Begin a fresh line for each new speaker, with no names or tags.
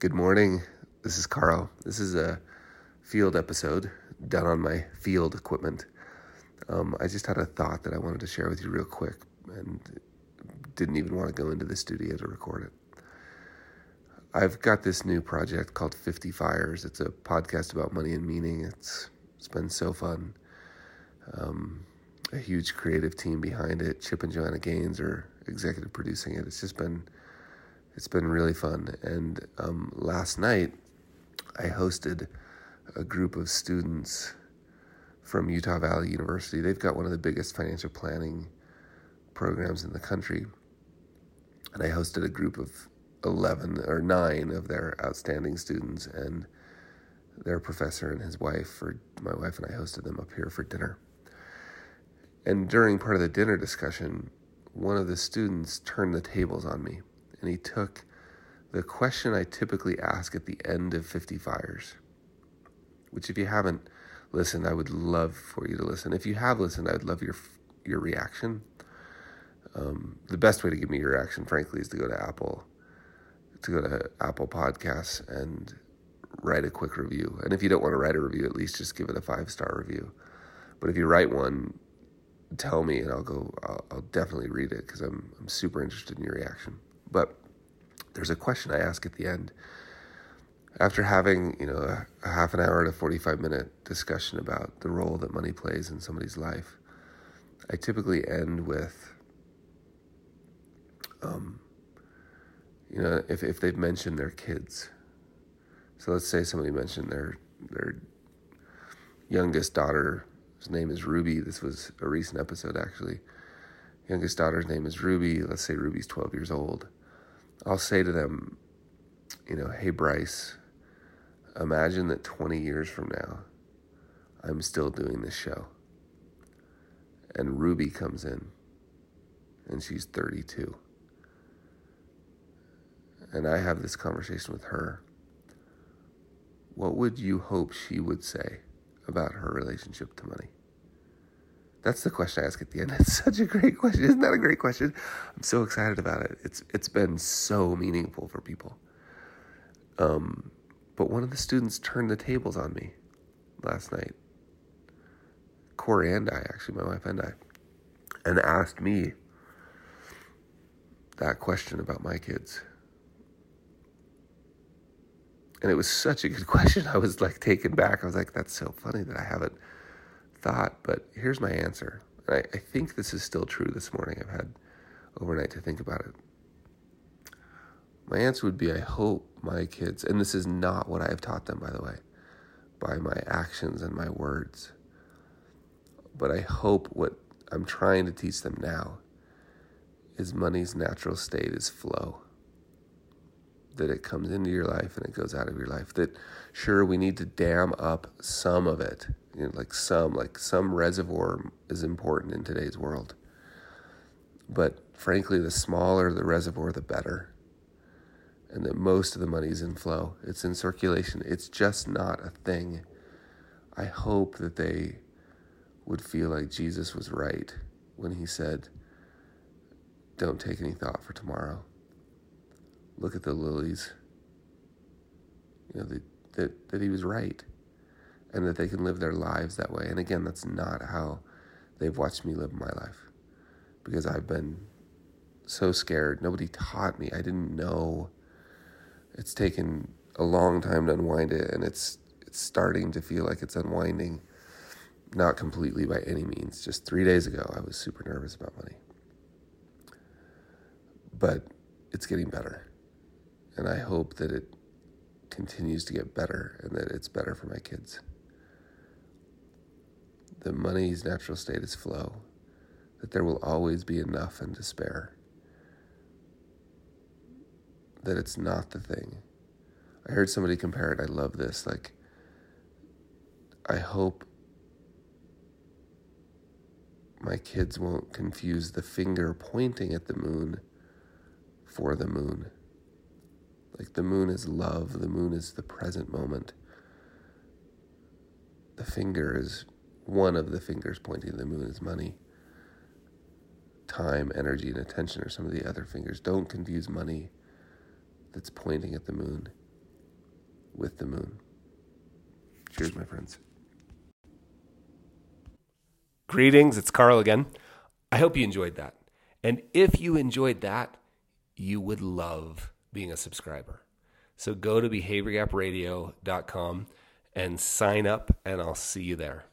Good morning. This is Carl. This is a field episode done on my field equipment. Um, I just had a thought that I wanted to share with you real quick and didn't even want to go into the studio to record it. I've got this new project called 50 Fires. It's a podcast about money and meaning. It's, it's been so fun. Um, a huge creative team behind it. Chip and Joanna Gaines are executive producing it. It's just been it's been really fun. And um, last night, I hosted a group of students from Utah Valley University. They've got one of the biggest financial planning programs in the country. And I hosted a group of 11 or 9 of their outstanding students and their professor and his wife for my wife and I hosted them up here for dinner. And during part of the dinner discussion, one of the students turned the tables on me and he took the question I typically ask at the end of 50 Fires, which if you haven't listened, I would love for you to listen. If you have listened, I would love your your reaction. Um, the best way to give me your reaction, frankly, is to go to Apple, to go to Apple Podcasts and write a quick review. And if you don't want to write a review, at least just give it a five star review. But if you write one, tell me, and I'll go. I'll, I'll definitely read it because I'm I'm super interested in your reaction. But there's a question I ask at the end. After having, you know, a, a half an hour to 45 minute discussion about the role that money plays in somebody's life, I typically end with, um, you know, if, if they've mentioned their kids. So let's say somebody mentioned their their youngest daughter. His name is Ruby. This was a recent episode, actually. Youngest daughter's name is Ruby. Let's say Ruby's 12 years old I'll say to them, you know, hey, Bryce, imagine that 20 years from now, I'm still doing this show. And Ruby comes in, and she's 32. And I have this conversation with her. What would you hope she would say about her relationship to money? That's the question I ask at the end. It's such a great question. Isn't that a great question? I'm so excited about it. It's it's been so meaningful for people. Um, but one of the students turned the tables on me last night. Corey and I, actually, my wife and I, and asked me that question about my kids. And it was such a good question. I was like taken back. I was like, that's so funny that I haven't thought, but here's my answer. I, I think this is still true this morning. I've had overnight to think about it. My answer would be I hope my kids, and this is not what I have taught them, by the way, by my actions and my words, but I hope what I'm trying to teach them now is money's natural state is flow that it comes into your life and it goes out of your life. That sure we need to dam up some of it, you know, like some like some reservoir is important in today's world. But frankly, the smaller the reservoir, the better. And that most of the money is in flow. It's in circulation. It's just not a thing. I hope that they would feel like Jesus was right when he said, Don't take any thought for tomorrow look at the lilies. You know, that, that, he was right and that they can live their lives that way. And again, that's not how they've watched me live my life because I've been so scared. Nobody taught me. I didn't know. It's taken a long time to unwind it, and it's it's starting to feel like it's unwinding. Not completely by any means. Just three days ago, I was super nervous about money, but it's getting better. And I hope that it continues to get better and that it's better for my kids. The money's natural state is flow, that there will always be enough and to spare, that it's not the thing. I heard somebody compare it, I love this. Like, I hope my kids won't confuse the finger pointing at the moon for the moon. Like the moon is love, the moon is the present moment. The finger is one of the fingers pointing to the moon is money. Time, energy, and attention are some of the other fingers. Don't confuse money that's pointing at the moon with the moon. Cheers, my friends.
Greetings, it's Carl again. I hope you enjoyed that. And if you enjoyed that, you would love being a subscriber. So go to behaviorgapradio.com and sign up, and I'll see you there.